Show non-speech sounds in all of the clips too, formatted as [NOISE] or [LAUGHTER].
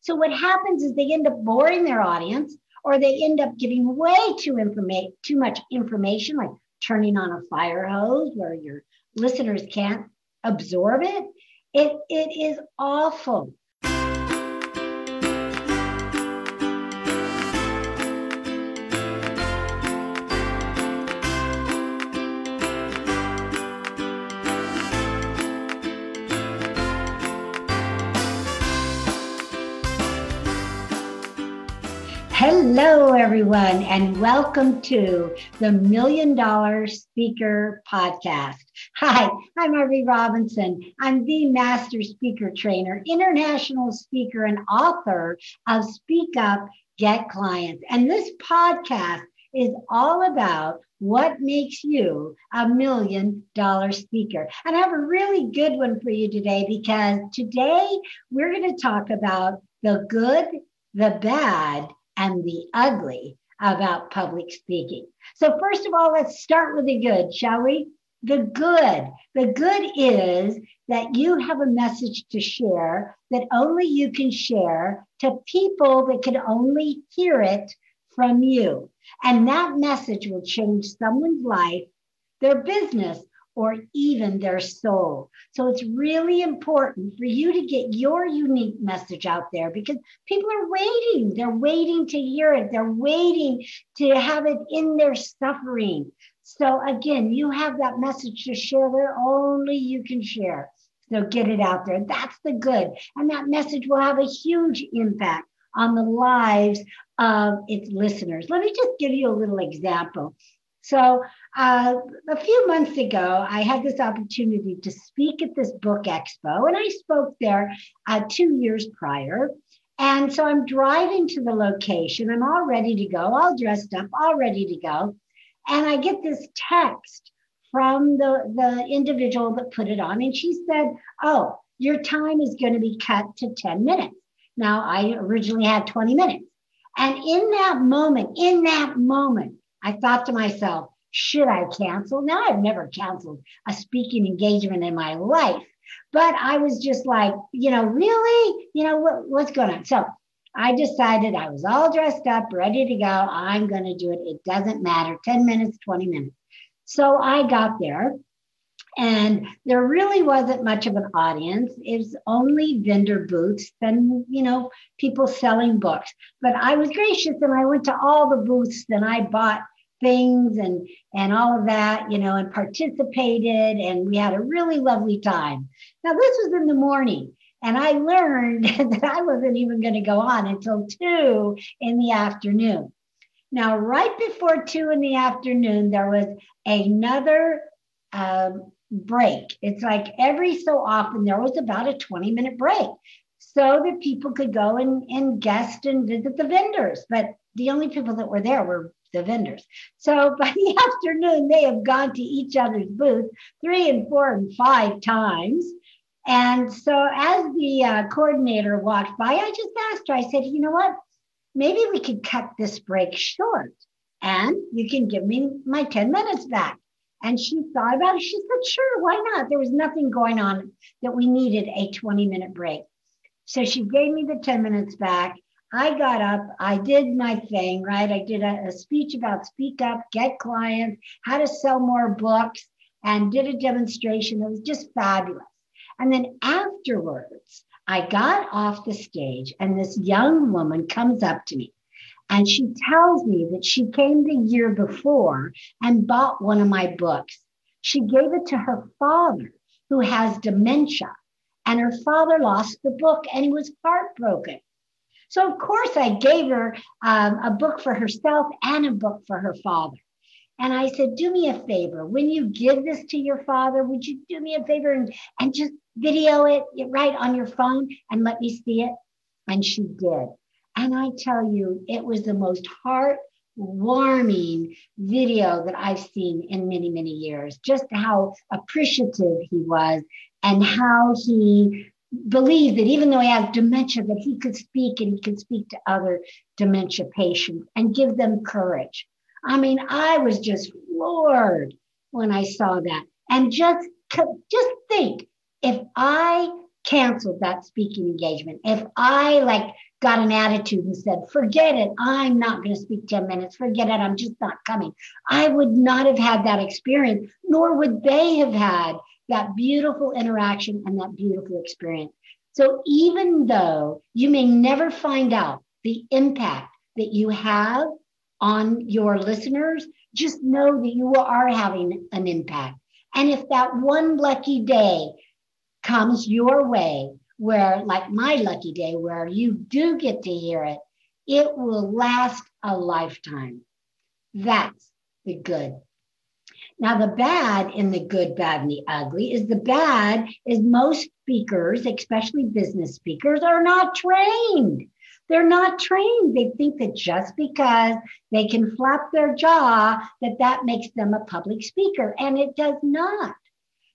So what happens is they end up boring their audience or they end up giving way too informa- too much information, like turning on a fire hose where your listeners can't absorb it. It, it is awful. Hello, everyone, and welcome to the Million Dollar Speaker Podcast. Hi, I'm Arvee Robinson. I'm the Master Speaker Trainer, international speaker, and author of Speak Up, Get Clients. And this podcast is all about what makes you a million dollar speaker. And I have a really good one for you today because today we're going to talk about the good, the bad, and the ugly about public speaking. So, first of all, let's start with the good, shall we? The good. The good is that you have a message to share that only you can share to people that can only hear it from you. And that message will change someone's life, their business, or even their soul. So it's really important for you to get your unique message out there because people are waiting. They're waiting to hear it, they're waiting to have it in their suffering. So again, you have that message to share that only you can share. So get it out there. That's the good. And that message will have a huge impact on the lives of its listeners. Let me just give you a little example. So, uh, a few months ago, I had this opportunity to speak at this book expo, and I spoke there uh, two years prior. And so I'm driving to the location. I'm all ready to go, all dressed up, all ready to go. And I get this text from the, the individual that put it on. And she said, Oh, your time is going to be cut to 10 minutes. Now, I originally had 20 minutes. And in that moment, in that moment, I thought to myself, should I cancel? Now I've never canceled a speaking engagement in my life, but I was just like, you know, really, you know, what, what's going on? So I decided I was all dressed up, ready to go. I'm going to do it. It doesn't matter 10 minutes, 20 minutes. So I got there and there really wasn't much of an audience. It was only vendor booths and, you know, people selling books. But I was gracious and I went to all the booths and I bought things and and all of that, you know, and participated and we had a really lovely time. Now this was in the morning and I learned [LAUGHS] that I wasn't even going to go on until 2 in the afternoon. Now right before 2 in the afternoon there was another um, break. It's like every so often there was about a 20 minute break so that people could go and, and guest and visit the vendors. But the only people that were there were the vendors. So [LAUGHS] by the afternoon, they have gone to each other's booth three and four and five times. And so as the uh, coordinator walked by, I just asked her, I said, you know what? Maybe we could cut this break short and you can give me my 10 minutes back. And she thought about it. She said, sure, why not? There was nothing going on that we needed a 20 minute break. So she gave me the 10 minutes back. I got up, I did my thing, right? I did a, a, speech about speak up, get clients, how to sell more books, and did a demonstration. It was just fabulous. And then afterwards, I got off the stage, and this young woman comes up to me and she tells me that she came the year before and bought one of my books. She gave it to her father, who has dementia, and her father lost the book and he was heartbroken. So, of course, I gave her um, a book for herself and a book for her father. And I said, Do me a favor. When you give this to your father, would you do me a favor and, and just video it right on your phone and let me see it? And she did. And I tell you, it was the most heartwarming video that I've seen in many, many years. Just how appreciative he was and how he believed that even though he has dementia, that he could speak and he could speak to other dementia patients and give them courage. I mean, I was just floored when I saw that. And just, just think if I canceled that speaking engagement, if I like got an attitude and said, forget it, I'm not going to speak 10 minutes, forget it, I'm just not coming, I would not have had that experience, nor would they have had that beautiful interaction and that beautiful experience. So even though you may never find out the impact that you have on your listeners, just know that you are having an impact. And if that one lucky day comes your way, where, like my lucky day, where you do get to hear it, it will last a lifetime. That's the good. Now, the bad in the good, bad, and the ugly is the bad is most speakers, especially business speakers, are not trained. They're not trained. They think that just because they can flap their jaw, that that makes them a public speaker, and it does not.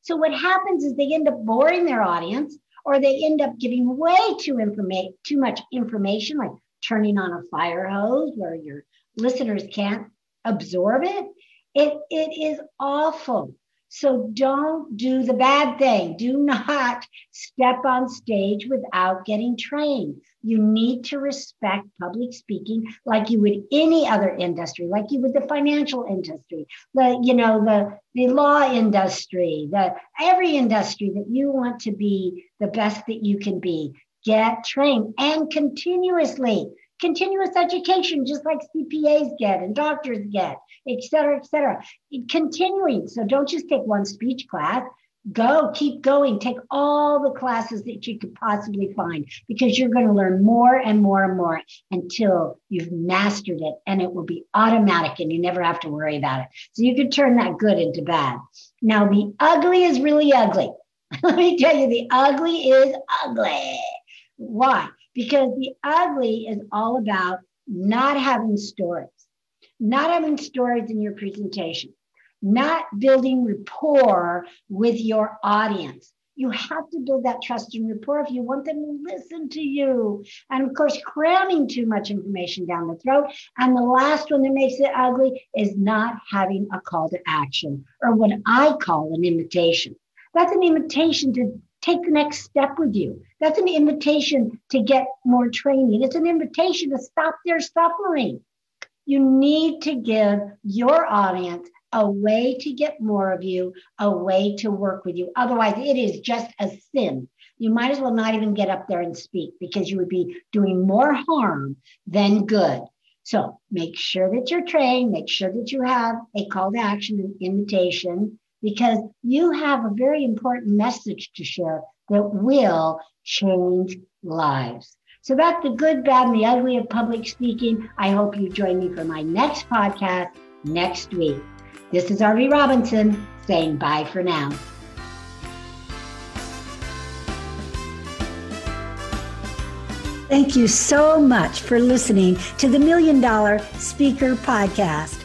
So what happens is they end up boring their audience, or they end up giving way too information, too much information, like turning on a fire hose where your listeners can't absorb it. It, it is awful. So don't do the bad thing. Do not step on stage without getting trained. You need to respect public speaking like you would any other industry, like you would the financial industry, the you know the the law industry, the every industry that you want to be the best that you can be. Get trained and continuously continuous education, just like CPAs get and doctors get, et cetera, et cetera. Continuing. So don't just take one speech class. Go, keep going. Take all the classes that you could possibly find because you're going to learn more and more and more until you've mastered it and it will be automatic and you never have to worry about it. So you could turn that good into bad. Now, the ugly is really ugly. [LAUGHS] Let me tell you, the ugly is ugly. Why? Because the ugly is all about not having stories, not having stories in your presentation, not building rapport with your audience. You have to build that trust and rapport if you want them to listen to you. And of course, cramming too much information down the throat. And the last one that makes it ugly is not having a call to action or what I call an invitation. That's an invitation to take the next step with you. That's an invitation to get more training. It's an invitation to stop their suffering. You need to give your audience a way to get more of you, a way to work with you. Otherwise, it is just a sin. You might as well not even get up there and speak because you would be doing more harm than good. So make sure that you're trained, make sure that you have a call to action and invitation because you have a very important message to share that will change lives. So that's the good, bad, and the ugly of public speaking. I hope you join me for my next podcast next week. This is Arvee Robinson saying bye for now. Thank you so much for listening to the Million Dollar Speaker Podcast